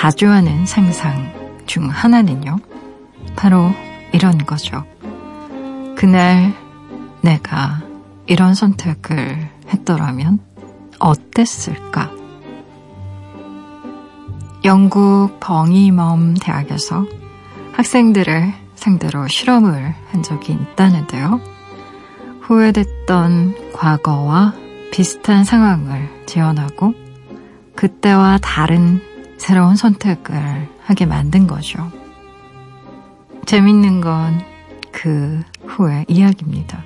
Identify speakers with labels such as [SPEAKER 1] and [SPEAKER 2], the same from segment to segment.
[SPEAKER 1] 자주 하는 상상 중 하나는요. 바로 이런 거죠. 그날 내가 이런 선택을 했더라면 어땠을까? 영국 벙이멈 대학에서 학생들을 상대로 실험을 한 적이 있다는데요. 후회됐던 과거와 비슷한 상황을 재현하고 그때와 다른 새로운 선택을 하게 만든 거죠. 재밌는 건 그 후의 이야기입니다.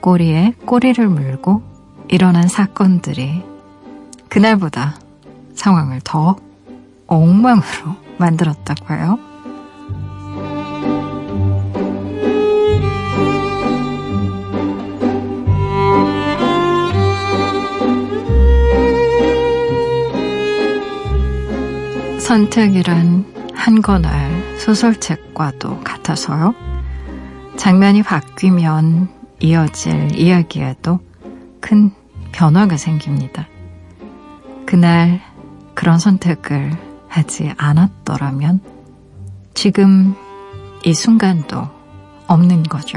[SPEAKER 1] 꼬리에 꼬리를 물고 일어난 사건들이 그날보다 상황을 더 엉망으로 만들었다고 해요. 선택이란 한 권의 소설책과도 같아서요. 장면이 바뀌면 이어질 이야기에도 큰 변화가 생깁니다. 그날 그런 선택을 하지 않았더라면 지금 이 순간도 없는 거죠.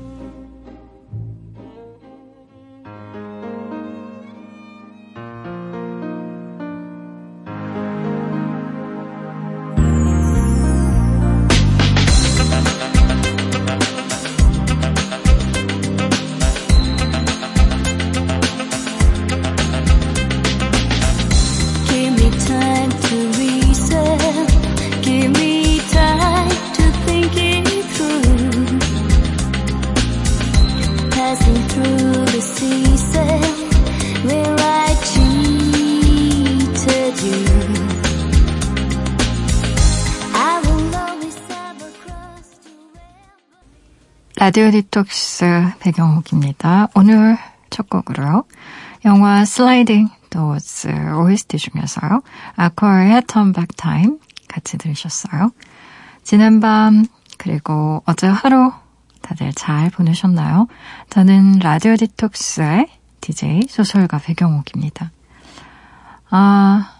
[SPEAKER 1] 라디오 디톡스 백영옥입니다. 오늘 첫 곡으로요. 영화 슬라이딩 도어즈 OST 중에서요. 아쿠아의 Turn 같이 들으셨어요. 지난밤 그리고 어제 하루 다들 잘 보내셨나요? 저는 라디오 디톡스의 DJ 소설가 백영옥입니다. 아,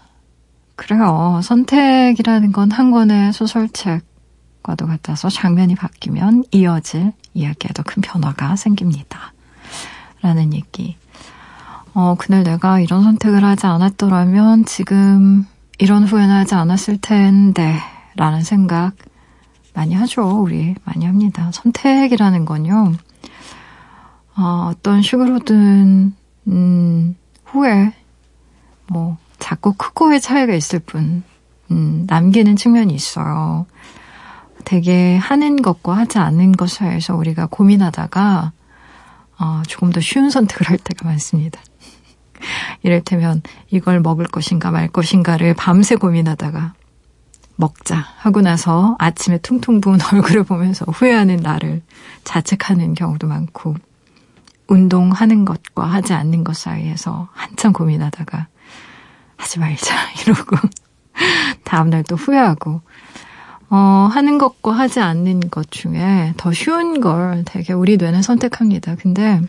[SPEAKER 1] 그래요. 선택이라는 건 한 권의 소설책과도 같아서 장면이 바뀌면 이어질 이야기에도 큰 변화가 생깁니다. 라는 얘기. 어, 그날 내가 이런 선택을 하지 않았더라면 지금 이런 후회는 하지 않았을 텐데, 라는 생각 많이 하죠. 우리 많이 합니다. 선택이라는 건요, 어, 어떤 식으로든, 음, 후회, 뭐, 작고 크고의 차이가 있을 뿐, 음, 남기는 측면이 있어요. 되게 하는 것과 하지 않는 것 사이에서 우리가 고민하다가 어, 조금 더 쉬운 선택을 할 때가 많습니다. 이를테면 이걸 먹을 것인가 말 것인가를 밤새 고민하다가 먹자 하고 나서 아침에 퉁퉁 부은 얼굴을 보면서 후회하는 나를 자책하는 경우도 많고 운동하는 것과 하지 않는 것 사이에서 한참 고민하다가 하지 말자 이러고 다음날 또 후회하고 어, 하는 것과 하지 않는 것 중에 더 쉬운 걸 되게 우리 뇌는 선택합니다. 근데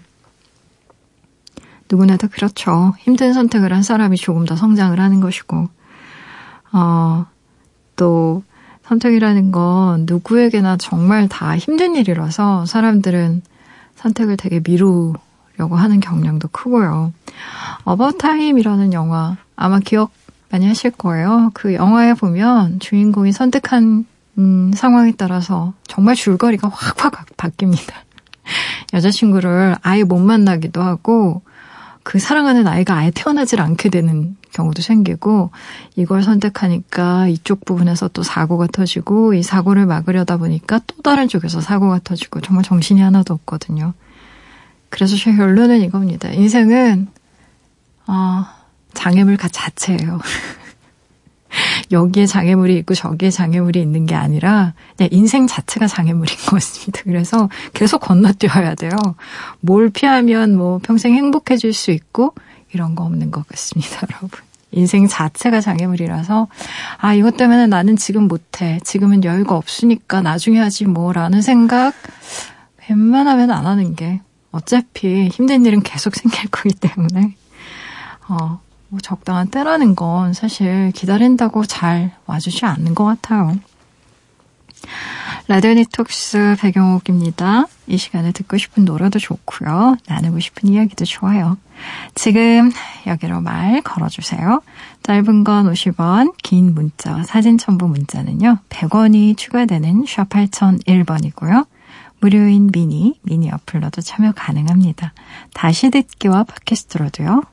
[SPEAKER 1] 누구나 다 그렇죠. 힘든 선택을 한 사람이 조금 더 성장을 하는 것이고, 어, 또 선택이라는 건 누구에게나 정말 다 힘든 일이라서 사람들은 선택을 되게 미루려고 하는 경향도 크고요. 어바타임이라는 영화 아마 기억 많이 하실 거예요. 그 영화에 보면 주인공이 선택한 음, 상황에 따라서 정말 줄거리가 확확 바뀝니다. 여자친구를 아예 못 만나기도 하고, 그 사랑하는 아이가 아예 태어나질 않게 되는 경우도 생기고, 이걸 선택하니까 이쪽 부분에서 또 사고가 터지고, 이 사고를 막으려다 보니까 또 다른 쪽에서 사고가 터지고, 정말 정신이 하나도 없거든요. 그래서 제 결론은 이겁니다. 인생은, 어, 장애물 가 자체예요. 여기에 장애물이 있고 저기에 장애물이 있는 게 아니라 그냥 인생 자체가 장애물인 것 같습니다. 그래서 계속 건너뛰어야 돼요. 뭘 피하면 뭐 평생 행복해질 수 있고 이런 거 없는 것 같습니다, 여러분. 인생 자체가 장애물이라서 아 이것 때문에 나는 지금 못해 지금은 여유가 없으니까 나중에 하지 뭐라는 생각 웬만하면 안 하는 게 어차피 힘든 일은 계속 생길 거기 때문에 어, 뭐 적당한 때라는 건 사실 기다린다고 잘 와주지 않는 것 같아요. 라디오 니톡스 배경옥입니다. 이 시간에 듣고 싶은 노래도 좋고요. 나누고 싶은 이야기도 좋아요. 지금 여기로 말 걸어주세요. 짧은 건 50원, 긴 문자, 사진 첨부 문자는요. 100원이 추가되는 샵 8001번이고요. 무료인 미니, 미니 어플로도 참여 가능합니다. 다시 듣기와 팟캐스트로도요.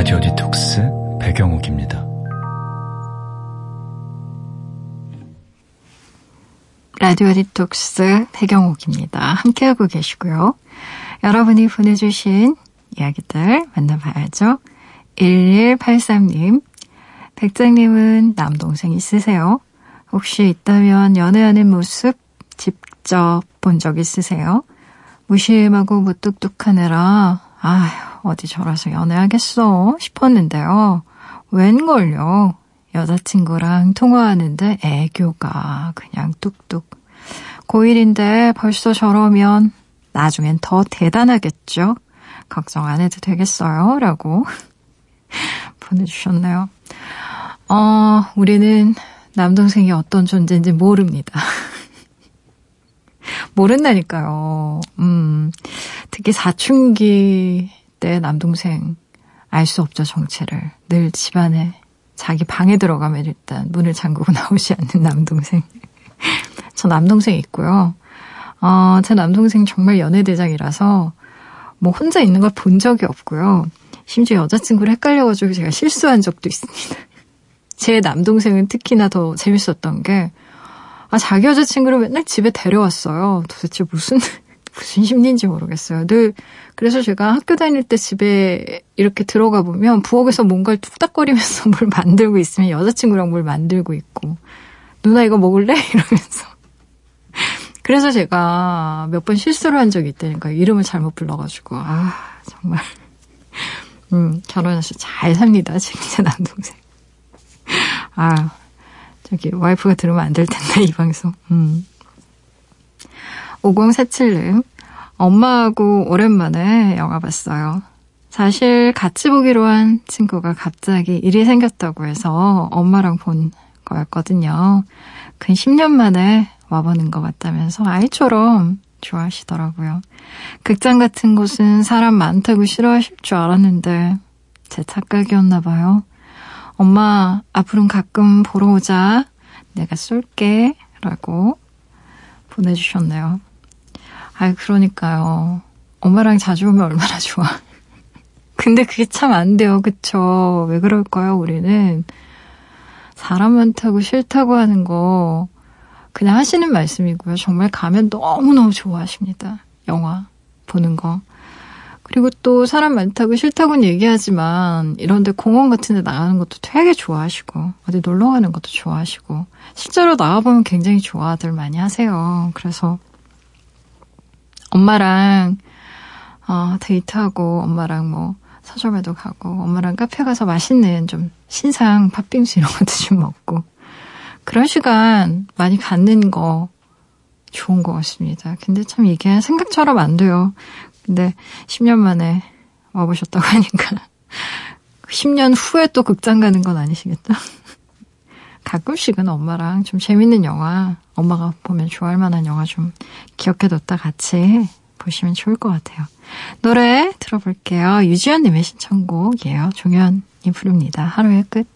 [SPEAKER 1] 라디오 디톡스 백영옥입니다. 라디오 디톡스 백영옥입니다. 함께하고 계시고요. 여러분이 보내주신 이야기들 만나봐야죠. 1183님, 백작님은 남동생 있으세요? 혹시 있다면 연애하는 모습 직접 본 적 있으세요? 무심하고 무뚝뚝한 애라, 아휴, 어디 저라서 연애하겠어 싶었는데요. 웬걸요. 여자친구랑 통화하는데 애교가 그냥 뚝뚝. 고1인데 벌써 저러면 나중엔 더 대단하겠죠? 걱정 안 해도 되겠어요? 라고 보내주셨네요. 어, 우리는 남동생이 어떤 존재인지 모릅니다. 모른다니까요. 음, 특히 사춘기 때 남동생 알 수 없죠, 정체를. 늘 집안에 자기 방에 들어가면 일단 문을 잠그고 나오지 않는 남동생. 저 남동생 있고요. 어, 제 남동생 정말 연애대장이라서 뭐 혼자 있는 걸 본 적이 없고요. 심지어 여자친구를 헷갈려가지고 제가 실수한 적도 있습니다. 제 남동생은 특히나 더 재밌었던 게, 아, 자기 여자친구를 맨날 집에 데려왔어요. 도대체 무슨, 무슨 심리인지 모르겠어요. 늘, 그래서 제가 학교 다닐 때 집에 이렇게 들어가 보면 부엌에서 뭔가를 뚝딱거리면서 뭘 만들고 있으면 여자친구랑 뭘 만들고 있고, 누나 이거 먹을래? 이러면서. 그래서 제가 몇 번 실수를 한 적이 있다니까 이름을 잘못 불러가지고 아 정말 음 결혼해서 잘 삽니다 지금 제 남동생 아 저기 와이프가 들으면 안 될 텐데 이 방송 음 5047님 엄마하고 오랜만에 영화 봤어요 사실 같이 보기로 한 친구가 갑자기 일이 생겼다고 해서 엄마랑 본 거였거든요 근 10년 만에 와보는 것 같다면서 아이처럼 좋아하시더라고요. 극장 같은 곳은 사람 많다고 싫어하실 줄 알았는데 제 착각이었나 봐요. 엄마, 앞으로는 가끔 보러 오자. 내가 쏠게. 라고 보내주셨네요. 아 그러니까요. 엄마랑 자주 오면 얼마나 좋아. 근데 그게 참 안 돼요. 그쵸? 왜 그럴까요, 우리는? 사람 많다고 싫다고 하는 거 그냥 하시는 말씀이고요. 정말 가면 너무너무 좋아하십니다. 영화 보는 거. 그리고 또 사람 많다고 싫다고는 얘기하지만 이런데 공원 같은 데 나가는 것도 되게 좋아하시고 어디 놀러 가는 것도 좋아하시고 실제로 나가보면 굉장히 좋아들 많이 하세요. 그래서 엄마랑 어, 데이트하고 엄마랑 뭐 서점에도 가고 엄마랑 카페 가서 맛있는 좀 신상 팥빙수 이런 것도 좀 먹고 그런 시간 많이 갖는 거 좋은 것 같습니다. 근데 참 이게 생각처럼 안 돼요. 근데 10년 만에 와보셨다고 하니까 10년 후에 또 극장 가는 건 아니시겠죠? 가끔씩은 엄마랑 좀 재밌는 영화, 엄마가 보면 좋아할 만한 영화 좀 기억해뒀다 같이 보시면 좋을 것 같아요. 노래 들어볼게요. 유지연님의 신청곡이에요. 종현이 부릅니다. 하루의 끝.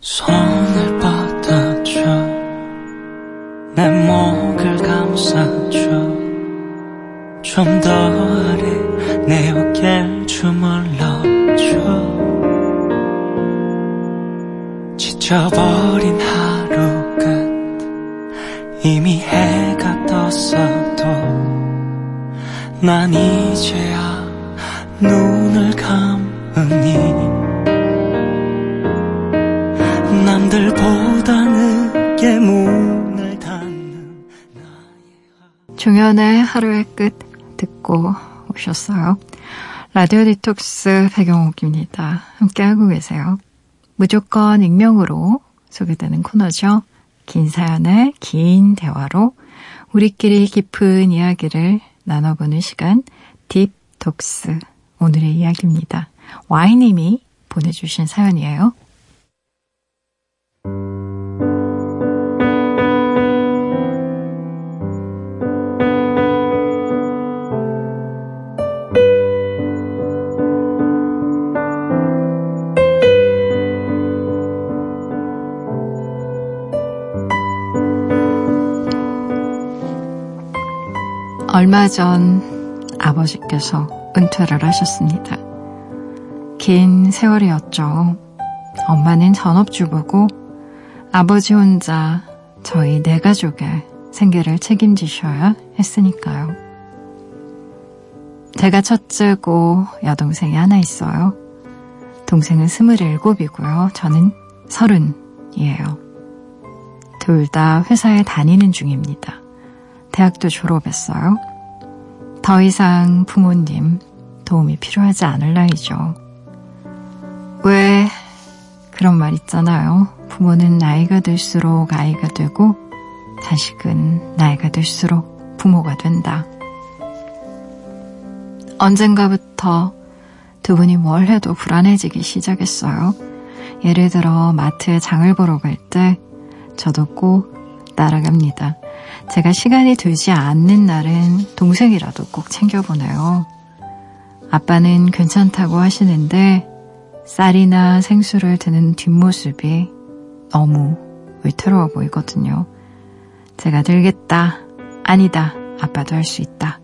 [SPEAKER 2] 손을 뻗어줘 내 목을 감싸줘 좀 더 아래 내 어깨를 주물러줘 지쳐버린 하루 끝 이미 해가 떴어도 난 이제야 눈을 감으니 남들보다 늦게 문을 닫는
[SPEAKER 1] 종현의 하루의 끝 듣고 오셨어요. 라디오 디톡스 백영옥입니다. 함께하고 계세요. 무조건 익명으로 소개되는 코너죠. 긴 사연의 긴 대화로 우리끼리 깊은 이야기를 나눠보는 시간 딥톡스 오늘의 이야기입니다. Y님이 보내주신 사연이에요. 얼마 전 아버지께서 은퇴를 하셨습니다. 긴 세월이었죠. 엄마는 전업주부고 아버지 혼자 저희 네 가족의 생계를 책임지셔야 했으니까요. 제가 첫째고 여동생이 하나 있어요. 동생은 스물일곱이고요. 저는 서른이에요. 둘 다 회사에 다니는 중입니다. 대학도 졸업했어요. 더 이상 부모님 도움이 필요하지 않을 나이죠. 왜 그런 말 있잖아요. 부모는 나이가 들수록 아이가 되고 자식은 나이가 들수록 부모가 된다. 언젠가부터 두 분이 뭘 해도 불안해지기 시작했어요. 예를 들어 마트에 장을 보러 갈 때 저도 꼭 따라갑니다. 제가 시간이 되지 않는 날은 동생이라도 꼭 챙겨보내요. 아빠는 괜찮다고 하시는데 쌀이나 생수를 드는 뒷모습이 너무 위태로워 보이거든요. 제가 들겠다. 아니다. 아빠도 할 수 있다.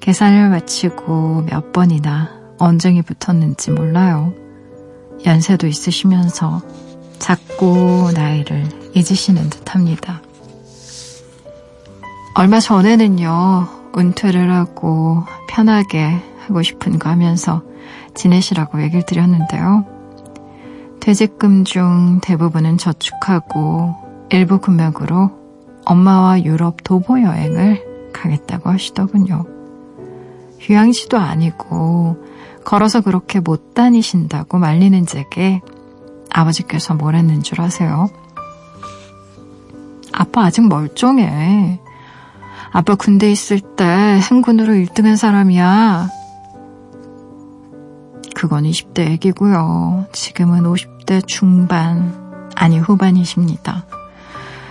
[SPEAKER 1] 계산을 마치고 몇 번이나 언쟁이 붙었는지 몰라요. 연세도 있으시면서 자꾸 나이를 잊으시는 듯 합니다. 얼마 전에는요, 은퇴를 하고 편하게 하고 싶은 거 하면서 지내시라고 얘기를 드렸는데요. 퇴직금 중 대부분은 저축하고 일부 금액으로 엄마와 유럽 도보 여행을 가겠다고 하시더군요. 휴양지도 아니고 걸어서 그렇게 못 다니신다고 말리는 제게 아버지께서 뭘 했는 줄 아세요? 아빠 아직 멀쩡해. 아빠 군대 있을 때 행군으로 1등한 사람이야. 그건 20대 얘기고요. 지금은 50대 중반, 아니 후반이십니다.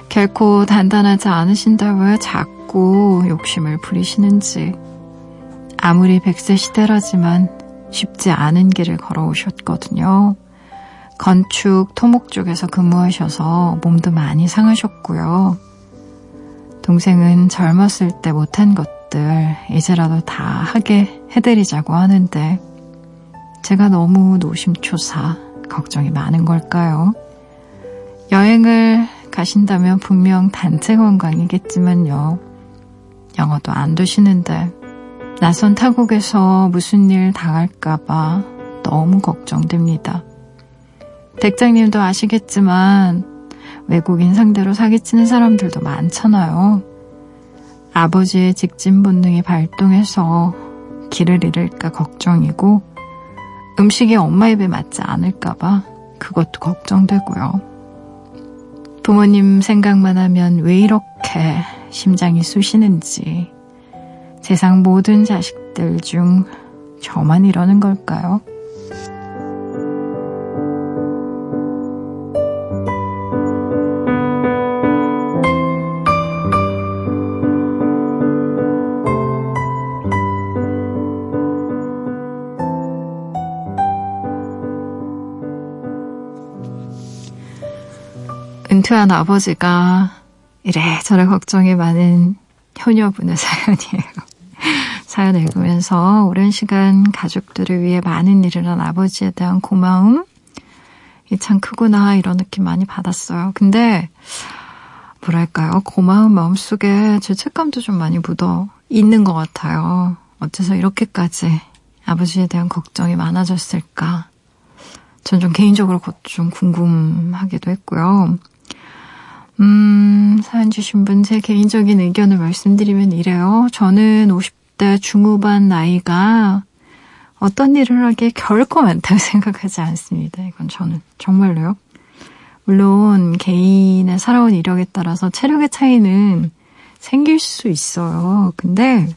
[SPEAKER 1] 결코 단단하지 않으신다 왜 자꾸 욕심을 부리시는지. 아무리 100세 시대라지만 쉽지 않은 길을 걸어오셨거든요. 건축, 토목 쪽에서 근무하셔서 몸도 많이 상하셨고요. 동생은 젊었을 때 못한 것들 이제라도 다 하게 해드리자고 하는데 제가 너무 노심초사 걱정이 많은 걸까요? 여행을 가신다면 분명 단체 관광이겠지만요. 영어도 안 되시는데 낯선 타국에서 무슨 일 당할까봐 너무 걱정됩니다. 백장님도 아시겠지만 외국인 상대로 사기치는 사람들도 많잖아요. 아버지의 직진 본능이 발동해서 길을 잃을까 걱정이고 음식이 엄마 입에 맞지 않을까봐 그것도 걱정되고요. 부모님 생각만 하면 왜 이렇게 심장이 쑤시는지 세상 모든 자식들 중 저만 이러는 걸까요? 뭉투한 아버지가 이래저래 걱정이 많은 효녀분의 사연이에요. 사연 읽으면서 오랜 시간 가족들을 위해 많은 일을 한 아버지에 대한 고마움, 이 참 크구나 이런 느낌 많이 받았어요. 근데 뭐랄까요? 고마운 마음속에 죄책감도 좀 많이 묻어 있는 것 같아요. 어째서 이렇게까지 아버지에 대한 걱정이 많아졌을까? 전 좀 개인적으로 좀 궁금하기도 했고요. 음, 사연 주신 분 제 개인적인 의견을 말씀드리면 이래요. 저는 50대 중후반 나이가 어떤 일을 하기에 결코 많다고 생각하지 않습니다. 이건 저는 정말로요. 물론 개인의 살아온 이력에 따라서 체력의 차이는 생길 수 있어요. 근데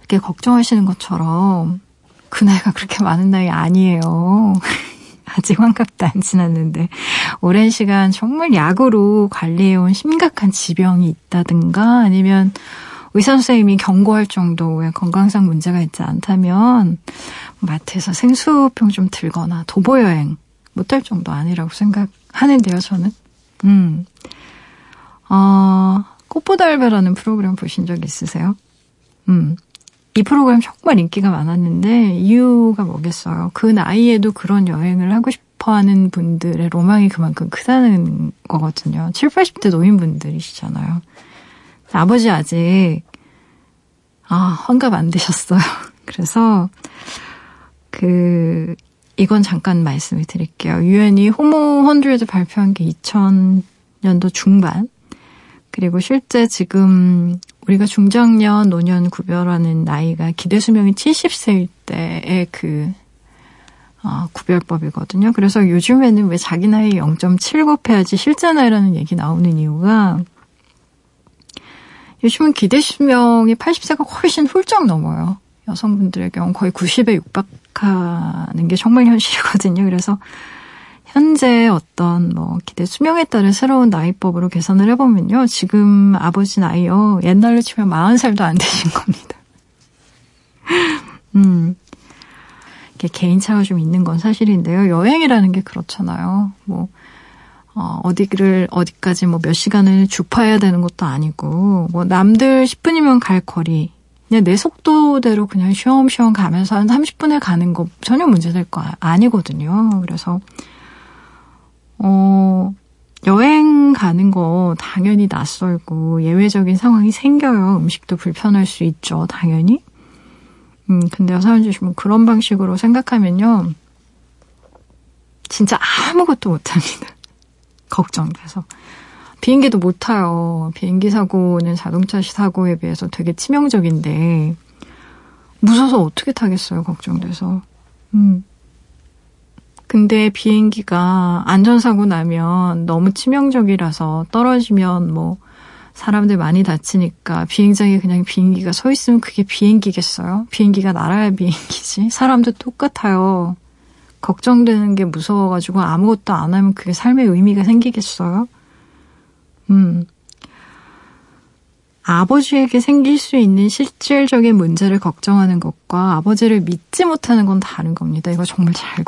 [SPEAKER 1] 이렇게 걱정하시는 것처럼 그 나이가 그렇게 많은 나이 아니에요. 아직 환갑도 안 지났는데 오랜 시간 정말 약으로 관리해온 심각한 지병이 있다든가 아니면 의사 선생님이 경고할 정도의 건강상 문제가 있지 않다면 마트에서 생수병 좀 들거나 도보 여행 못할 정도 아니라고 생각하는데요, 저는. 음. 어, 꽃보다 알바라는 프로그램 보신 적 있으세요? 음. 이 프로그램 정말 인기가 많았는데 이유가 뭐겠어요. 그 나이에도 그런 여행을 하고 싶어 하는 분들의 로망이 그만큼 크다는 거거든요. 7, 80대 노인분들이시잖아요. 아버지 아직 아, 환갑 안 되셨어요. 그래서 그 이건 잠깐 말씀을 드릴게요. 유엔이 호모 헌드레드 발표한 게 2000년도 중반. 그리고 실제 지금 우리가 중장년, 노년 구별하는 나이가 기대 수명이 70세일 때의 그 어, 구별법이거든요. 그래서 요즘에는 왜 자기 나이 0.7 곱 해야지 실제 나이라는 얘기 나오는 이유가 요즘은 기대 수명이 80세가 훨씬 훌쩍 넘어요. 여성분들의 경우 거의 90에 육박하는 게 정말 현실이거든요. 그래서 현재 어떤 뭐 기대 수명에 따른 새로운 나이법으로 계산을 해보면요. 지금 아버지 나이요. 옛날로 치면 40살도 안 되신 겁니다. 음. 개인차가 좀 있는 건 사실인데요. 여행이라는 게 그렇잖아요. 뭐, 어, 어디를, 어디까지 뭐 몇 시간을 주파해야 되는 것도 아니고, 뭐 남들 10분이면 갈 거리, 그냥 내 속도대로 그냥 쉬엄쉬엄 가면서 한 30분에 가는 거 전혀 문제될 거 아니거든요. 그래서, 어, 여행 가는 거 당연히 낯설고 예외적인 상황이 생겨요. 음식도 불편할 수 있죠. 당연히. 음, 근데 사연 주시면 그런 방식으로 생각하면요. 진짜 아무것도 못합니다. 걱정돼서. 비행기도 못 타요. 비행기 사고는 자동차 사고에 비해서 되게 치명적인데, 무서워서 어떻게 타겠어요, 걱정돼서. 음. 근데 비행기가 안전사고 나면 너무 치명적이라서 떨어지면 뭐 사람들 많이 다치니까 비행장에 그냥 비행기가 서 있으면 그게 비행기겠어요? 비행기가 날아야 비행기지. 사람도 똑같아요. 걱정되는 게 무서워가지고 아무것도 안 하면 그게 삶의 의미가 생기겠어요? 음. 아버지에게 생길 수 있는 실질적인 문제를 걱정하는 것과 아버지를 믿지 못하는 건 다른 겁니다. 이거 정말 잘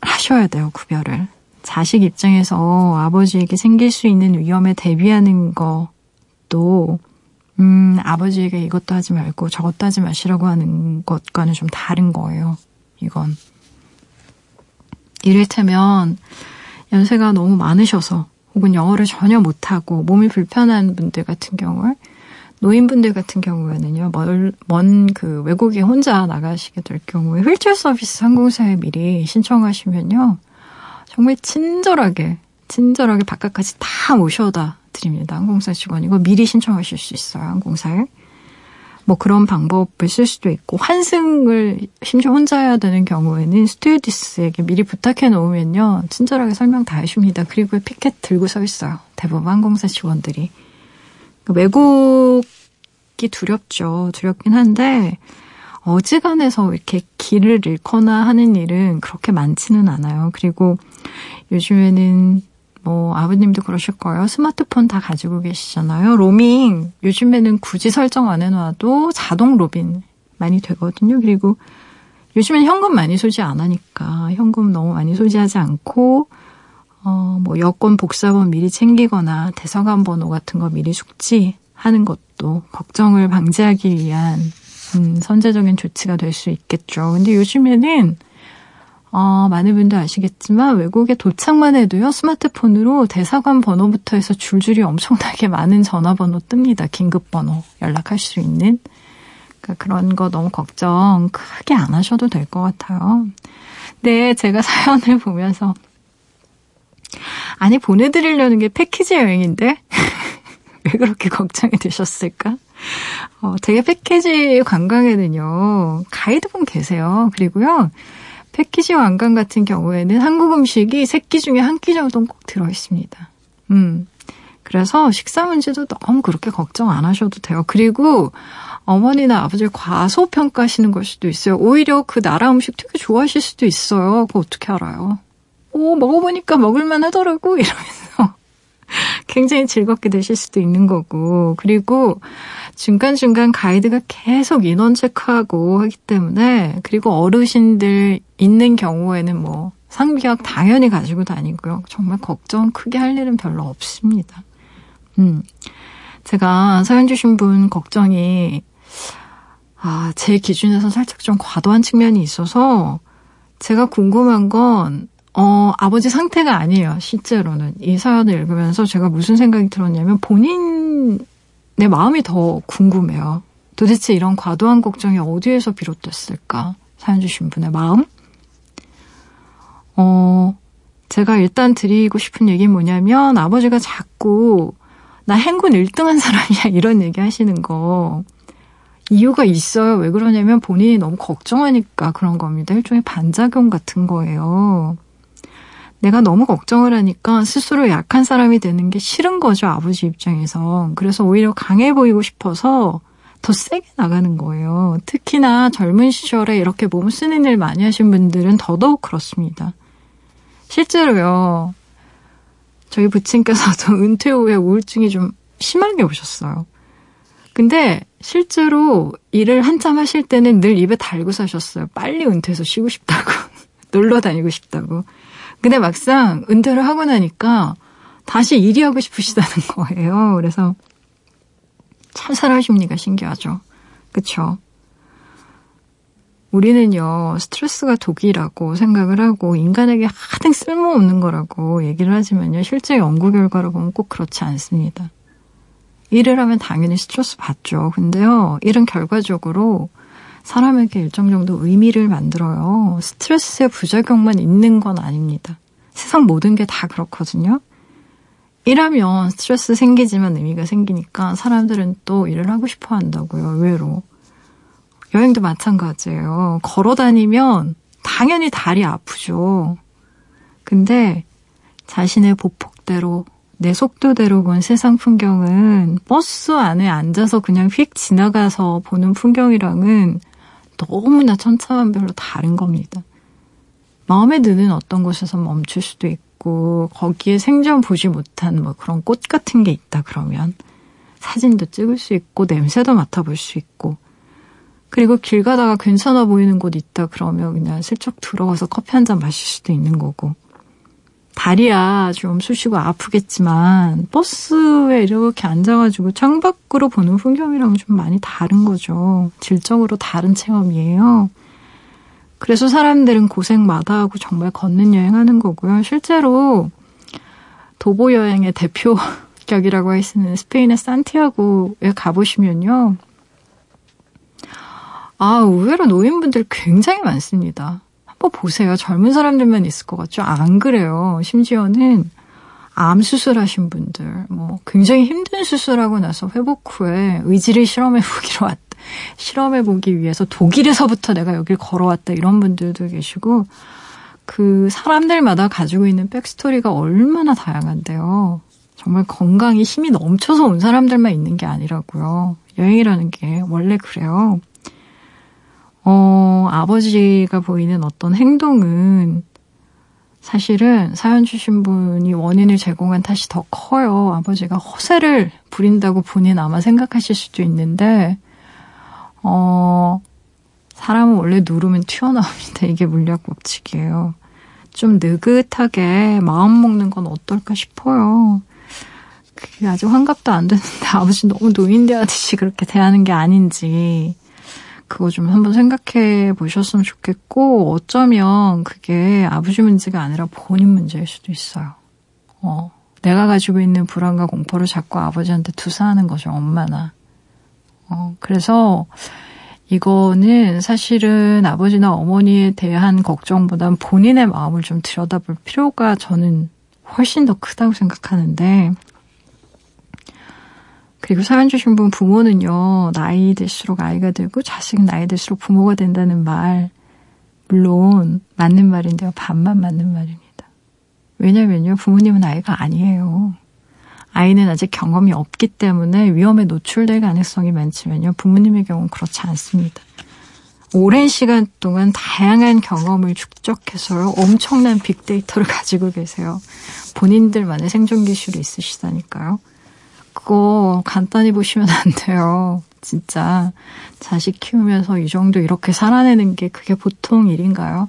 [SPEAKER 1] 하셔야 돼요, 구별을. 자식 입장에서 아버지에게 생길 수 있는 위험에 대비하는 것도, 음, 아버지에게 이것도 하지 말고 저것도 하지 마시라고 하는 것과는 좀 다른 거예요, 이건. 이를테면, 연세가 너무 많으셔서, 혹은 영어를 전혀 못하고 몸이 불편한 분들 같은 경우에 노인분들 같은 경우에는요, 먼 그 외국에 혼자 나가시게 될 경우에 휠체어 서비스 항공사에 미리 신청하시면요, 정말 친절하게, 친절하게 바깥까지 다 모셔다 드립니다. 항공사 직원. 이거 미리 신청하실 수 있어요, 항공사에. 뭐 그런 방법을 쓸 수도 있고, 환승을 심지어 혼자 해야 되는 경우에는 스튜어디스에게 미리 부탁해 놓으면요, 친절하게 설명 다 해줍니다. 그리고 피켓 들고 서 있어요. 대부분 항공사 직원들이. 왜곡이 두렵죠. 두렵긴 한데 어지간해서 이렇게 길을 잃거나 하는 일은 그렇게 많지는 않아요. 그리고 요즘에는 뭐 아버님도 그러실 거예요. 스마트폰 다 가지고 계시잖아요. 로밍 요즘에는 굳이 설정 안 해놔도 자동 로밍 많이 되거든요. 그리고 요즘엔 현금 많이 소지 안 하니까 현금 너무 많이 소지하지 않고 어, 뭐 여권 복사본 미리 챙기거나 대사관 번호 같은 거 미리 숙지하는 것도 걱정을 방지하기 위한 음, 선제적인 조치가 될 수 있겠죠. 근데 요즘에는 어, 많은 분들 아시겠지만 외국에 도착만 해도요 스마트폰으로 대사관 번호부터 해서 줄줄이 엄청나게 많은 전화번호 뜹니다. 긴급 번호 연락할 수 있는 그러니까 그런 거 너무 걱정 크게 안 하셔도 될 것 같아요. 네, 제가 사연을 보면서 아니 보내드리려는 게 패키지 여행인데 왜 그렇게 걱정이 되셨을까? 어, 되게 패키지 관광에는요 가이드분 계세요. 그리고요 패키지 관광 같은 경우에는 한국 음식이 세 끼 중에 한 끼 정도는 꼭 들어 있습니다. 음. 그래서 식사 문제도 너무 그렇게 걱정 안 하셔도 돼요. 그리고 어머니나 아버지를 과소평가하시는 걸 수도 있어요. 오히려 그 나라 음식 되게 좋아하실 수도 있어요. 그거 어떻게 알아요? 오, 먹어보니까 먹을만 하더라고. 이러면서 굉장히 즐겁게 되실 수도 있는 거고. 그리고 중간중간 가이드가 계속 인원 체크하고 하기 때문에 그리고 어르신들 있는 경우에는 뭐 상비약 당연히 가지고 다니고요. 정말 걱정 크게 할 일은 별로 없습니다. 음. 제가 사연 주신 분 걱정이 아, 제 기준에서 살짝 좀 과도한 측면이 있어서 제가 궁금한 건 어, 아버지 상태가 아니에요. 실제로는. 이 사연을 읽으면서 제가 무슨 생각이 들었냐면 본인의 마음이 더 궁금해요. 도대체 이런 과도한 걱정이 어디에서 비롯됐을까? 사연 주신 분의 마음? 어, 제가 일단 드리고 싶은 얘기는 뭐냐면 아버지가 자꾸 나 행군 1등 한 사람이야 이런 얘기 하시는 거 이유가 있어요. 왜 그러냐면 본인이 너무 걱정하니까 그런 겁니다. 일종의 반작용 같은 거예요. 내가 너무 걱정을 하니까 스스로 약한 사람이 되는 게 싫은 거죠, 아버지 입장에서. 그래서 오히려 강해 보이고 싶어서 더 세게 나가는 거예요. 특히나 젊은 시절에 이렇게 몸 쓰는 일 많이 하신 분들은 더더욱 그렇습니다. 실제로요, 저희 부친께서도 은퇴 후에 우울증이 좀 심하게 오셨어요. 근데 실제로 일을 한참 하실 때는 늘 입에 달고 사셨어요. 빨리 은퇴해서 쉬고 싶다고. 놀러 다니고 싶다고. 근데 막상 은퇴를 하고 나니까 다시 일이 하고 싶으시다는 거예요. 그래서 참 사람 심리가 신기하죠. 그쵸? 우리는요, 스트레스가 독이라고 생각을 하고 인간에게 하등 쓸모없는 거라고 얘기를 하지만요, 실제 연구 결과로 보면 꼭 그렇지 않습니다. 일을 하면 당연히 스트레스 받죠. 근데요, 일은 결과적으로 사람에게 일정 정도 의미를 만들어요. 스트레스의 부작용만 있는 건 아닙니다. 세상 모든 게 다 그렇거든요. 일하면 스트레스 생기지만 의미가 생기니까 사람들은 또 일을 하고 싶어 한다고요, 의외로. 여행도 마찬가지예요. 걸어 다니면 당연히 다리 아프죠. 근데 자신의 보폭대로 내 속도대로 본 세상 풍경은 버스 안에 앉아서 그냥 휙 지나가서 보는 풍경이랑은 너무나 천차만별로 다른 겁니다. 마음에 드는 어떤 곳에서 멈출 수도 있고 거기에 생전 보지 못한 뭐 그런 꽃 같은 게 있다 그러면 사진도 찍을 수 있고 냄새도 맡아볼 수 있고 그리고 길 가다가 괜찮아 보이는 곳 있다 그러면 그냥 슬쩍 들어가서 커피 한 잔 마실 수도 있는 거고 다리야 좀 쑤시고 아프겠지만 버스에 이렇게 앉아가지고 창밖으로 보는 풍경이랑 좀 많이 다른 거죠. 질적으로 다른 체험이에요. 그래서 사람들은 고생 마다하고 정말 걷는 여행하는 거고요. 실제로 도보 여행의 대표 격이라고 할 수 있는 스페인의 산티아고에 가보시면요. 아, 의외로 노인분들 굉장히 많습니다. 한번 보세요. 젊은 사람들만 있을 것 같죠? 안 그래요. 심지어는 암 수술하신 분들, 뭐 굉장히 힘든 수술하고 나서 회복 후에 의지를 실험해 보기로 왔다. 실험해 보기 위해서 독일에서부터 내가 여길 걸어왔다 이런 분들도 계시고 그 사람들마다 가지고 있는 백스토리가 얼마나 다양한데요. 정말 건강이 힘이 넘쳐서 온 사람들만 있는 게 아니라고요. 여행이라는 게 원래 그래요. 어, 아버지가 보이는 어떤 행동은 사실은 사연 주신 분이 원인을 제공한 탓이 더 커요. 아버지가 허세를 부린다고 본인 아마 생각하실 수도 있는데, 어, 사람은 원래 누르면 튀어나옵니다. 이게 물리학 법칙이에요. 좀 느긋하게 마음 먹는 건 어떨까 싶어요. 그게 아직 환갑도 안 됐는데 아버지 너무 노인대하듯이 그렇게 대하는 게 아닌지 그거 좀 한번 생각해 보셨으면 좋겠고 어쩌면 그게 아버지 문제가 아니라 본인 문제일 수도 있어요. 어, 내가 가지고 있는 불안과 공포를 자꾸 아버지한테 투사하는 거죠, 엄마나. 어, 그래서 이거는 사실은 아버지나 어머니에 대한 걱정보단 본인의 마음을 좀 들여다볼 필요가 저는 훨씬 더 크다고 생각하는데, 그리고 사연 주신 분 부모는요, 나이 들수록 아이가 되고 자식은 나이 들수록 부모가 된다는 말, 물론 맞는 말인데요. 반만 맞는 말입니다. 왜냐면요, 부모님은 아이가 아니에요. 아이는 아직 경험이 없기 때문에 위험에 노출될 가능성이 많지만요, 부모님의 경우는 그렇지 않습니다. 오랜 시간 동안 다양한 경험을 축적해서 엄청난 빅데이터를 가지고 계세요. 본인들만의 생존 기술이 있으시다니까요. 그거 간단히 보시면 안 돼요. 진짜 자식 키우면서 이 정도 이렇게 살아내는 게 그게 보통 일인가요?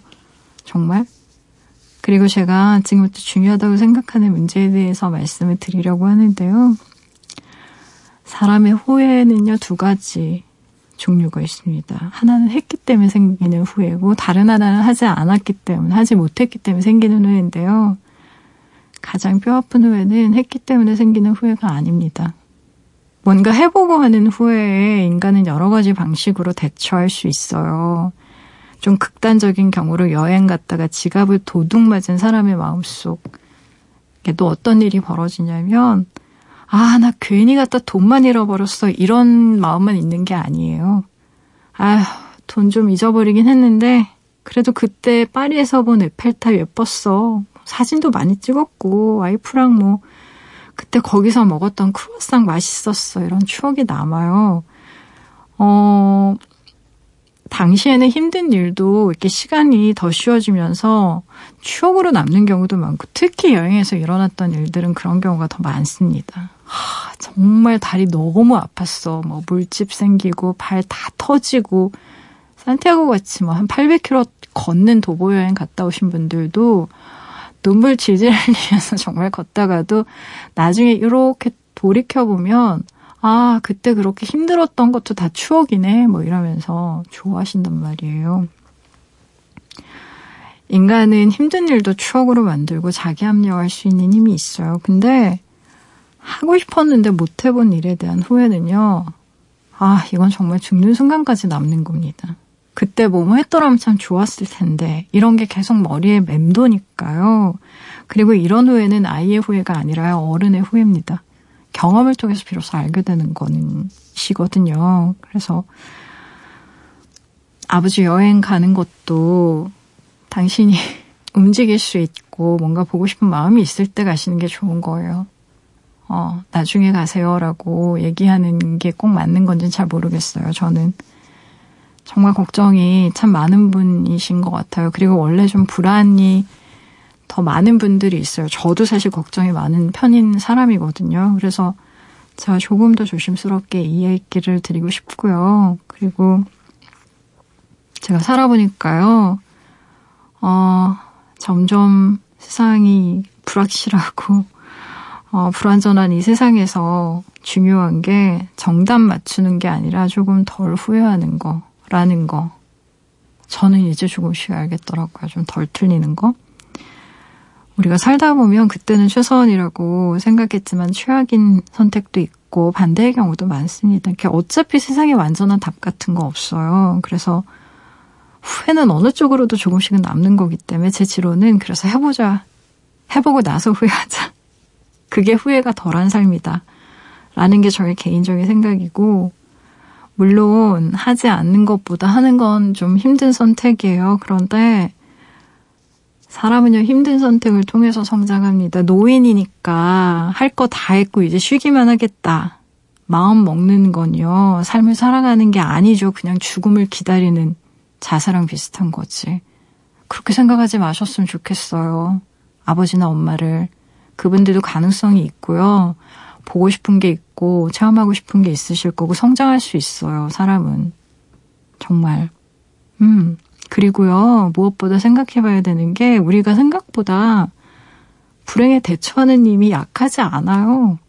[SPEAKER 1] 정말? 그리고 제가 지금부터 중요하다고 생각하는 문제에 대해서 말씀을 드리려고 하는데요. 사람의 후회는요, 두 가지 종류가 있습니다. 하나는 했기 때문에 생기는 후회고, 다른 하나는 하지 않았기 때문에, 하지 못했기 때문에 생기는 후회인데요. 가장 뼈아픈 후회는 했기 때문에 생기는 후회가 아닙니다. 뭔가 해보고 하는 후회에 인간은 여러 가지 방식으로 대처할 수 있어요. 좀 극단적인 경우로 여행 갔다가 지갑을 도둑 맞은 사람의 마음속. 또 어떤 일이 벌어지냐면, 아, 나 괜히 갔다 돈만 잃어버렸어. 이런 마음만 있는 게 아니에요. 아휴, 돈 좀 잃어버리긴 했는데, 그래도 그때 파리에서 본 에펠탑 예뻤어. 사진도 많이 찍었고 와이프랑 뭐 그때 거기서 먹었던 크루아상 맛있었어 이런 추억이 남아요. 어 당시에는 힘든 일도 이렇게 시간이 더 쉬워지면서 추억으로 남는 경우도 많고 특히 여행에서 일어났던 일들은 그런 경우가 더 많습니다. 하, 정말 다리 너무 아팠어. 뭐 물집 생기고 발 다 터지고 산티아고 같이 뭐 한 800km 걷는 도보 여행 갔다 오신 분들도 눈물 질질 흘리면서 정말 걷다가도 나중에 이렇게 돌이켜보면 아, 그때 그렇게 힘들었던 것도 다 추억이네. 뭐 이러면서 좋아하신단 말이에요. 인간은 힘든 일도 추억으로 만들고 자기 합리화할 수 있는 힘이 있어요. 근데 하고 싶었는데 못 해본 일에 대한 후회는요. 아, 이건 정말 죽는 순간까지 남는 겁니다. 그때 뭐뭐 했더라면 참 좋았을 텐데 이런 게 계속 머리에 맴도니까요. 그리고 이런 후회는 아이의 후회가 아니라 어른의 후회입니다. 경험을 통해서 비로소 알게 되는 거는 시거든요. 그래서 아버지 여행 가는 것도 당신이 움직일 수 있고 뭔가 보고 싶은 마음이 있을 때 가시는 게 좋은 거예요. 어, 나중에 가세요라고 얘기하는 게 꼭 맞는 건지는 잘 모르겠어요. 저는. 정말 걱정이 참 많은 분이신 것 같아요. 그리고 원래 좀 불안이 더 많은 분들이 있어요. 저도 사실 걱정이 많은 편인 사람이거든요. 그래서 제가 조금 더 조심스럽게 이 얘기를 드리고 싶고요. 그리고 제가 살아보니까요, 어, 점점 세상이 불확실하고, 어, 불완전한 이 세상에서 중요한 게 정답 맞추는 게 아니라 조금 덜 후회하는 거. 라는 거. 저는 이제 조금씩 알겠더라고요. 좀 덜 틀리는 거. 우리가 살다 보면 그때는 최선이라고 생각했지만 최악인 선택도 있고 반대의 경우도 많습니다. 어차피 세상에 완전한 답 같은 거 없어요. 그래서 후회는 어느 쪽으로도 조금씩은 남는 거기 때문에 제 지로는 그래서 해보자. 해보고 나서 후회하자. 그게 후회가 덜한 삶이다. 라는 게 저의 개인적인 생각이고, 물론 하지 않는 것보다 하는 건 좀 힘든 선택이에요. 그런데 사람은요, 힘든 선택을 통해서 성장합니다. 노인이니까 할 거 다 했고 이제 쉬기만 하겠다. 마음 먹는 건요, 삶을 살아가는 게 아니죠. 그냥 죽음을 기다리는 자살랑 비슷한 거지. 그렇게 생각하지 마셨으면 좋겠어요. 아버지나 엄마를. 그분들도 가능성이 있고요. 보고 싶은 게 있고 체험하고 싶은 게 있으실 거고 성장할 수 있어요. 사람은 정말. 음. 그리고요, 무엇보다 생각해 봐야 되는 게 우리가 생각보다 불행에 대처하는 힘이 약하지 않아요.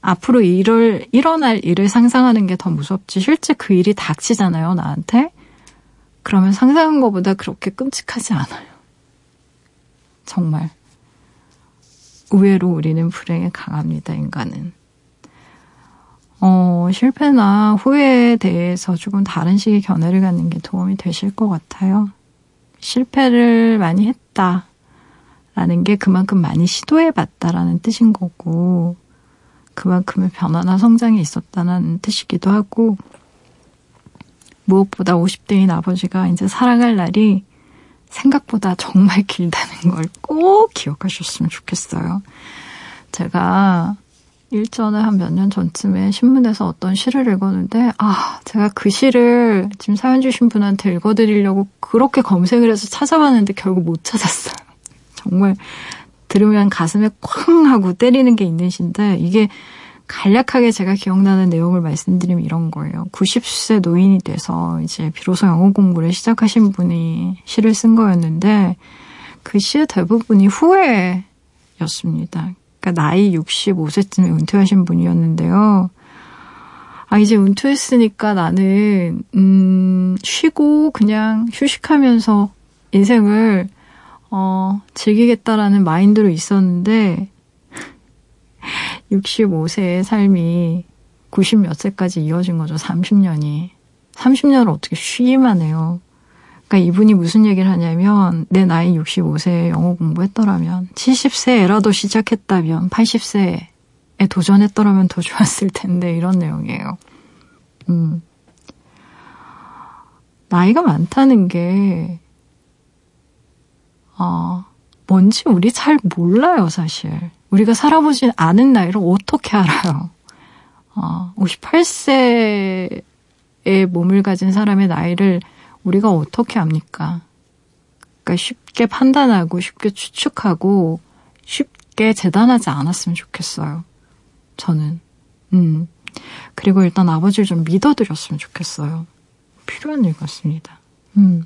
[SPEAKER 1] 앞으로 일을, 일어날 일을 상상하는 게 더 무섭지. 실제 그 일이 닥치잖아요, 나한테. 그러면 상상한 것보다 그렇게 끔찍하지 않아요. 정말. 의외로 우리는 불행에 강합니다, 인간은. 어, 실패나 후회에 대해서 조금 다른 식의 견해를 갖는 게 도움이 되실 것 같아요. 실패를 많이 했다. 라는 게 그만큼 많이 시도해 봤다라는 뜻인 거고, 그만큼의 변화나 성장이 있었다는 뜻이기도 하고, 무엇보다 50대인 아버지가 이제 살아갈 날이 생각보다 정말 길다는 걸 꼭 기억하셨으면 좋겠어요. 제가 일전에 한 몇 년 전쯤에 신문에서 어떤 시를 읽었는데, 아, 제가 그 시를 지금 사연 주신 분한테 읽어드리려고 그렇게 검색을 해서 찾아봤는데 결국 못 찾았어요. 정말 들으면 가슴에 쾅 하고 때리는 게 있는 시인데, 이게 간략하게 제가 기억나는 내용을 말씀드리면 이런 거예요. 90세 노인이 돼서 이제 비로소 영어 공부를 시작하신 분이 시를 쓴 거였는데 그 시의 대부분이 후회였습니다. 그러니까 나이 65세쯤에 은퇴하신 분이었는데요. 아, 이제 은퇴했으니까 나는, 음, 쉬고 그냥 휴식하면서 인생을, 어, 즐기겠다라는 마인드로 있었는데, 65세의 삶이 90 몇 세까지 이어진 거죠. 30년이. 30년을 어떻게 쉬기만 해요. 그러니까 이분이 무슨 얘기를 하냐면 내 나이 65세에 영어 공부했더라면 70세에라도 시작했다면 80세에 도전했더라면 더 좋았을 텐데 이런 내용이에요. 음. 나이가 많다는 게 어, 뭔지 우리 잘 몰라요, 사실. 우리가 살아보지 않은 나이를 어떻게 알아요? 어, 58세의 몸을 가진 사람의 나이를 우리가 어떻게 압니까? 그러니까 쉽게 판단하고 쉽게 추측하고 쉽게 재단하지 않았으면 좋겠어요. 저는. 음. 그리고 일단 아버지를 좀 믿어드렸으면 좋겠어요. 필요한 일 같습니다. 음.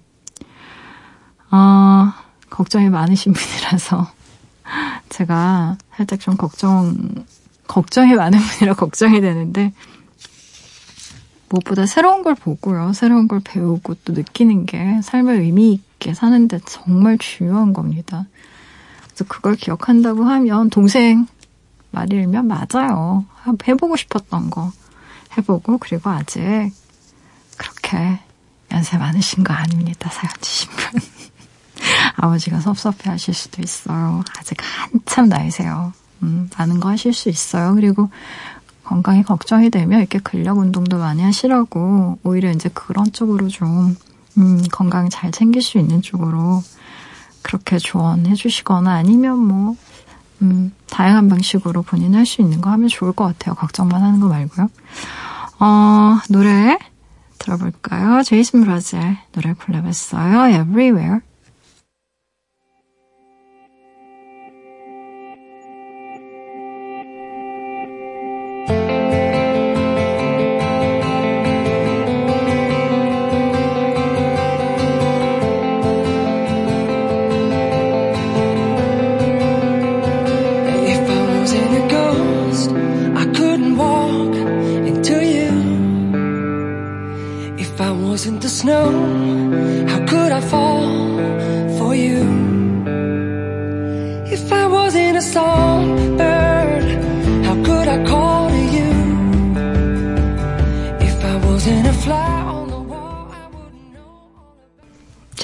[SPEAKER 1] 아, 걱정이 많으신 분이라서 제가 살짝 좀 걱정, 걱정이 많은 분이라 걱정이 되는데, 무엇보다 새로운 걸 보고요. 새로운 걸 배우고 또 느끼는 게 삶을 의미 있게 사는데 정말 중요한 겁니다. 그래서 그걸 기억한다고 하면 동생 말이 일면 맞아요. 해보고 싶었던 거 해보고 그리고 아직 그렇게 연세 많으신 거 아닙니다. 사연 주신 분. 아버지가 섭섭해 하실 수도 있어요. 아직 한참 나이세요. 음, 많은 거 하실 수 있어요. 그리고 건강이 걱정이 되면 이렇게 근력 운동도 많이 하시라고 오히려 이제 그런 쪽으로 좀 음, 건강 잘 챙길 수 있는 쪽으로 그렇게 조언해 주시거나 아니면 뭐 음, 다양한 방식으로 본인 할 수 있는 거 하면 좋을 것 같아요. 걱정만 하는 거 말고요. 어, 노래 들어볼까요? 제이슨 브라즈의 노래 골라봤어요. Everywhere.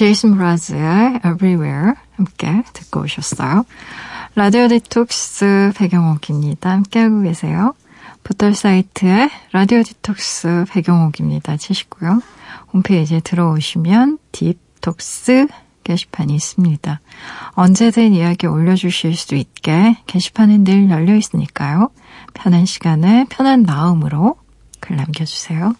[SPEAKER 1] 제이슨 므라즈의 Everywhere 함께 듣고 오셨어요. 라디오 디톡스 백영옥입니다. 함께하고 계세요. 포털 사이트에 라디오 디톡스 백영옥입니다. 치시고요. 홈페이지에 들어오시면 디톡스 게시판이 있습니다. 언제든 이야기 올려주실 수 있게 게시판은 늘 열려 있으니까요. 편한 시간에 편한 마음으로 글 남겨주세요.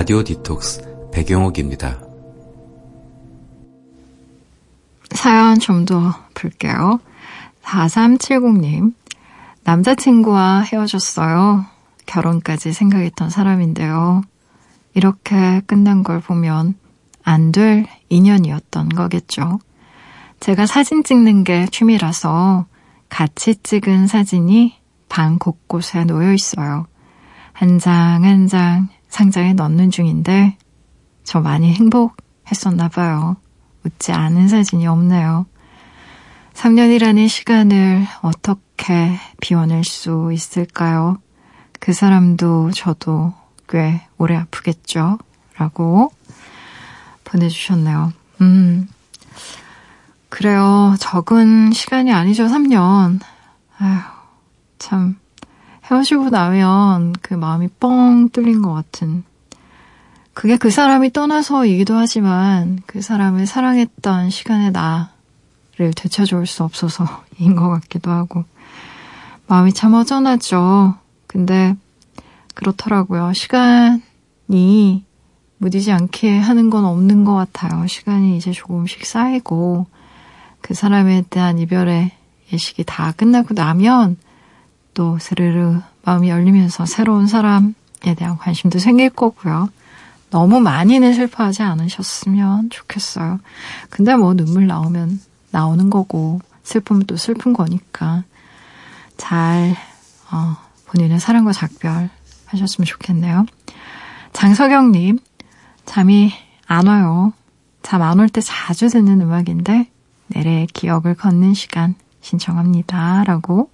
[SPEAKER 3] 라디오 디톡스 배경옥입니다.
[SPEAKER 1] 사연 좀 더 볼게요. 4370님. 남자친구와 헤어졌어요. 결혼까지 생각했던 사람인데요. 이렇게 끝난 걸 보면 안 될 인연이었던 거겠죠. 제가 사진 찍는 게 취미라서 같이 찍은 사진이 방 곳곳에 놓여 있어요. 한 장 한장 상자에 넣는 중인데 저 많이 행복했었나 봐요. 웃지 않은 사진이 없네요. 3년이라는 시간을 어떻게 비워낼 수 있을까요? 그 사람도 저도 꽤 오래 아프겠죠? 라고 보내주셨네요. 음. 그래요. 적은 시간이 아니죠, 3년. 아휴, 참. 헤어지고 나면 그 마음이 뻥 뚫린 것 같은. 그게 그 사람이 떠나서이기도 하지만 그 사람을 사랑했던 시간의 나를 되찾아올 수 없어서인 것 같기도 하고. 마음이 참 허전하죠. 근데 그렇더라고요. 시간이 무디지 않게 하는 건 없는 것 같아요. 시간이 이제 조금씩 쌓이고 그 사람에 대한 이별의 예식이 다 끝나고 나면 또 스르르 마음이 열리면서 새로운 사람에 대한 관심도 생길 거고요. 너무 많이는 슬퍼하지 않으셨으면 좋겠어요. 근데 뭐 눈물 나오면 나오는 거고 슬픔은 또 슬픈 거니까 잘 어, 본인의 사랑과 작별 하셨으면 좋겠네요. 장석영님 잠이 안 와요. 잠 안 올 때 자주 듣는 음악인데 내래의 기억을 걷는 시간 신청합니다. 라고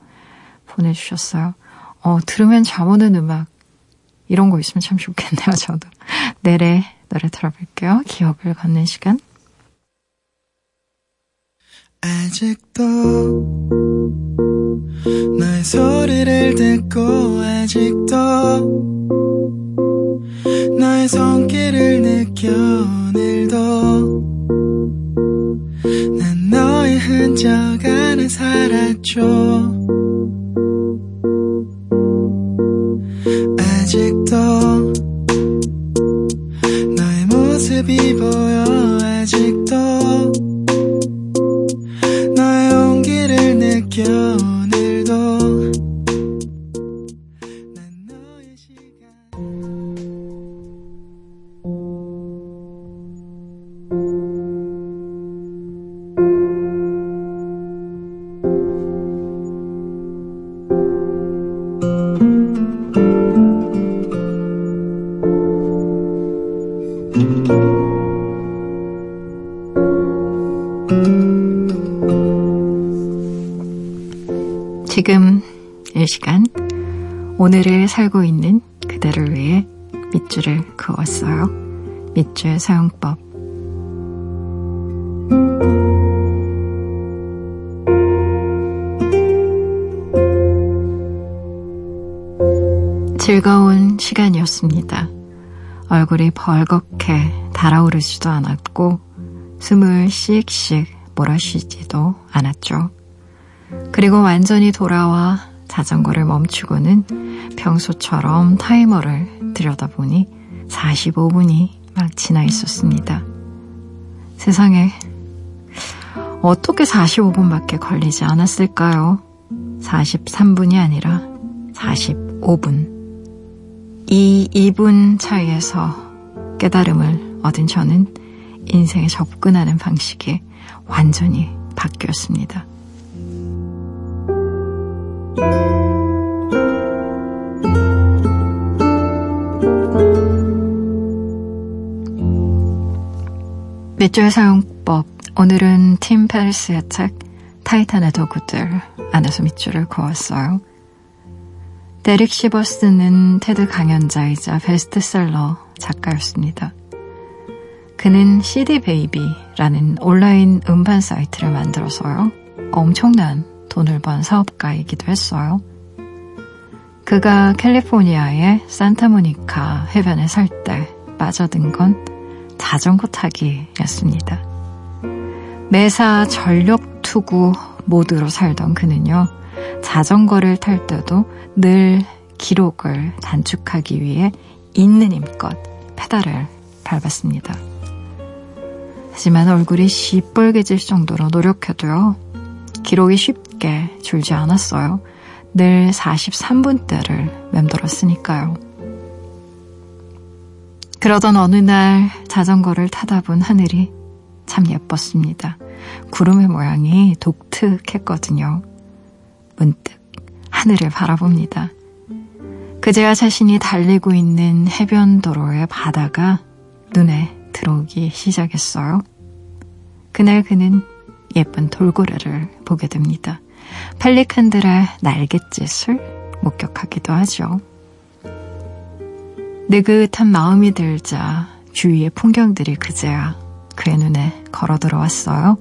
[SPEAKER 1] 보내주셨어요. 어, 들으면 잠 오는 음악. 이런 거 있으면 참 좋겠네요, 저도. 내래 노래 들어볼게요. 기억을 걷는 시간.
[SPEAKER 2] 아직도 너의 소리를 듣고 아직도 너의 손길을 느껴 오늘도 너의 흔적 안에 살았죠 모습이 보여 아직도
[SPEAKER 1] 얼굴이 벌겋게 달아오르지도 않았고 숨을 씩씩 몰아쉬지도 않았죠. 그리고 완전히 돌아와 자전거를 멈추고는 평소처럼 타이머를 들여다보니 45분이 막 지나 있었습니다. 세상에 어떻게 45분밖에 걸리지 않았을까요? 43분이 아니라 45분. 이 2분 차이에서 깨달음을 얻은 저는 인생에 접근하는 방식이 완전히 바뀌었습니다. 밑줄 사용법. 오늘은 팀 페리스의 책 타이탄의 도구들 안에서 밑줄을 그었어요. 데릭 시버스는 테드 강연자이자 베스트셀러 작가였습니다. 그는 CD 베이비라는 온라인 음반 사이트를 만들어서요. 엄청난 돈을 번 사업가이기도 했어요. 그가 캘리포니아의 산타모니카 해변에 살 때 빠져든 건 자전거 타기였습니다. 매사 전력 투구 모드로 살던 그는요, 자전거를 탈 때도 늘 기록을 단축하기 위해 있는 힘껏 페달을 밟았습니다. 하지만 얼굴이 시뻘개질 정도로 노력해도요, 기록이 쉽게 줄지 않았어요. 늘 43분대를 맴돌았으니까요. 그러던 어느 날 자전거를 타다 본 하늘이 참 예뻤습니다. 구름의 모양이 독특했거든요. 문득 하늘을 바라봅니다. 그제야 자신이 달리고 있는 해변 도로의 바다가 눈에 들어오기 시작했어요. 그날 그는 예쁜 돌고래를 보게 됩니다. 펠리칸들의 날갯짓을 목격하기도 하죠. 느긋한 마음이 들자 주위의 풍경들이 그제야 그의 눈에 걸어 들어왔어요.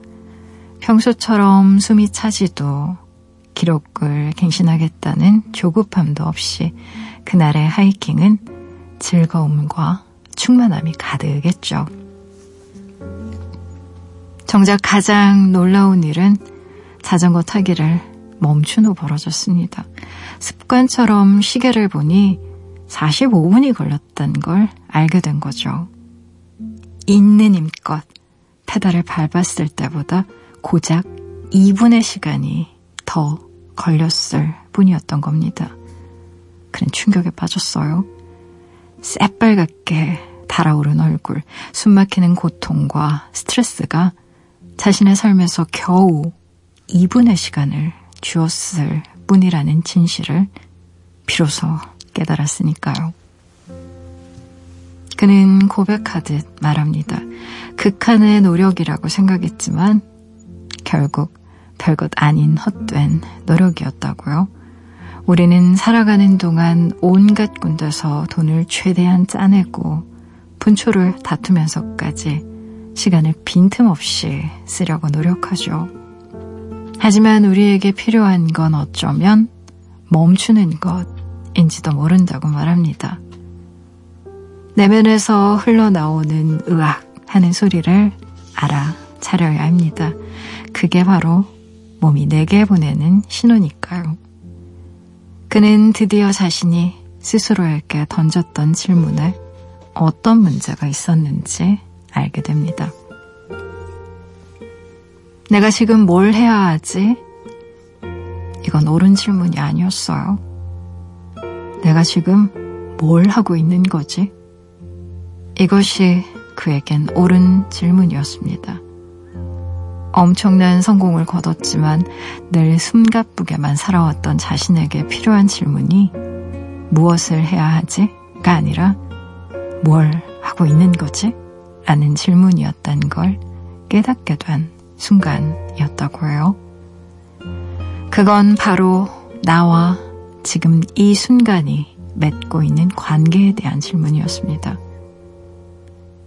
[SPEAKER 1] 평소처럼 숨이 차지도 기록을 갱신하겠다는 조급함도 없이 그날의 하이킹은 즐거움과 충만함이 가득했죠. 정작 가장 놀라운 일은 자전거 타기를 멈춘 후 벌어졌습니다. 습관처럼 시계를 보니 45분이 걸렸다는 걸 알게 된 거죠. 있는 힘껏 페달을 밟았을 때보다 고작 2분의 시간이 더 걸렸을 뿐이었던 겁니다. 그는 충격에 빠졌어요. 새빨갛게 달아오른 얼굴, 숨막히는 고통과 스트레스가 자신의 삶에서 겨우 2분의 시간을 주었을 뿐이라는 진실을 비로소 깨달았으니까요. 그는 고백하듯 말합니다. 극한의 노력이라고 생각했지만 결국 별것 아닌 헛된 노력이었다고요. 우리는 살아가는 동안 온갖 군데서 돈을 최대한 짜내고 분초를 다투면서까지 시간을 빈틈없이 쓰려고 노력하죠. 하지만 우리에게 필요한 건 어쩌면 멈추는 것인지도 모른다고 말합니다. 내면에서 흘러나오는 으악 하는 소리를 알아차려야 합니다. 그게 바로 몸이 내게 보내는 신호니까요. 그는 드디어 자신이 스스로에게 던졌던 질문에 어떤 문제가 있었는지 알게 됩니다. 내가 지금 뭘 해야 하지? 이건 옳은 질문이 아니었어요. 내가 지금 뭘 하고 있는 거지? 이것이 그에겐 옳은 질문이었습니다. 엄청난 성공을 거뒀지만 늘 숨가쁘게만 살아왔던 자신에게 필요한 질문이 무엇을 해야 하지?가 아니라 뭘 하고 있는 거지? 라는 질문이었단 걸 깨닫게 된 순간이었다고 해요. 그건 바로 나와 지금 이 순간이 맺고 있는 관계에 대한 질문이었습니다.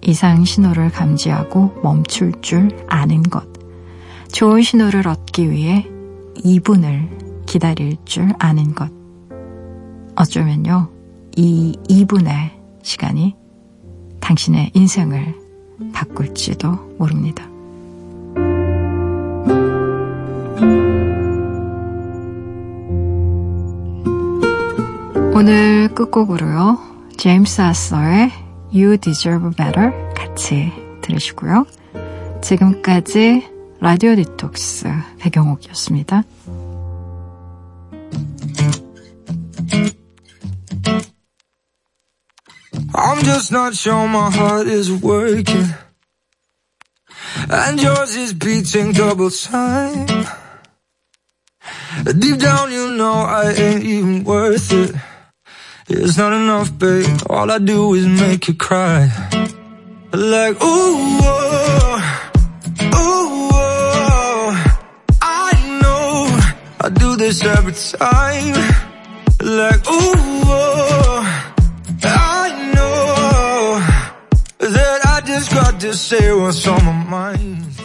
[SPEAKER 1] 이상 신호를 감지하고 멈출 줄 아는 것. 좋은 신호를 얻기 위해 2분을 기다릴 줄 아는 것. 어쩌면요, 이 2분의 시간이 당신의 인생을 바꿀지도 모릅니다. 오늘 끝곡으로요. 제임스 아서의 You Deserve Better 같이 들으시고요. 지금까지 라디오 디톡스 배경옥이었습니다.
[SPEAKER 2] I'm just not sure my heart is working. And yours is beating double time. Deep down, you know I ain't even worth it. It's not enough, babe. All I do is make you cry. Like, ooh, This every time. Like, ooh, oh. I know That I just got to say what's on my mind.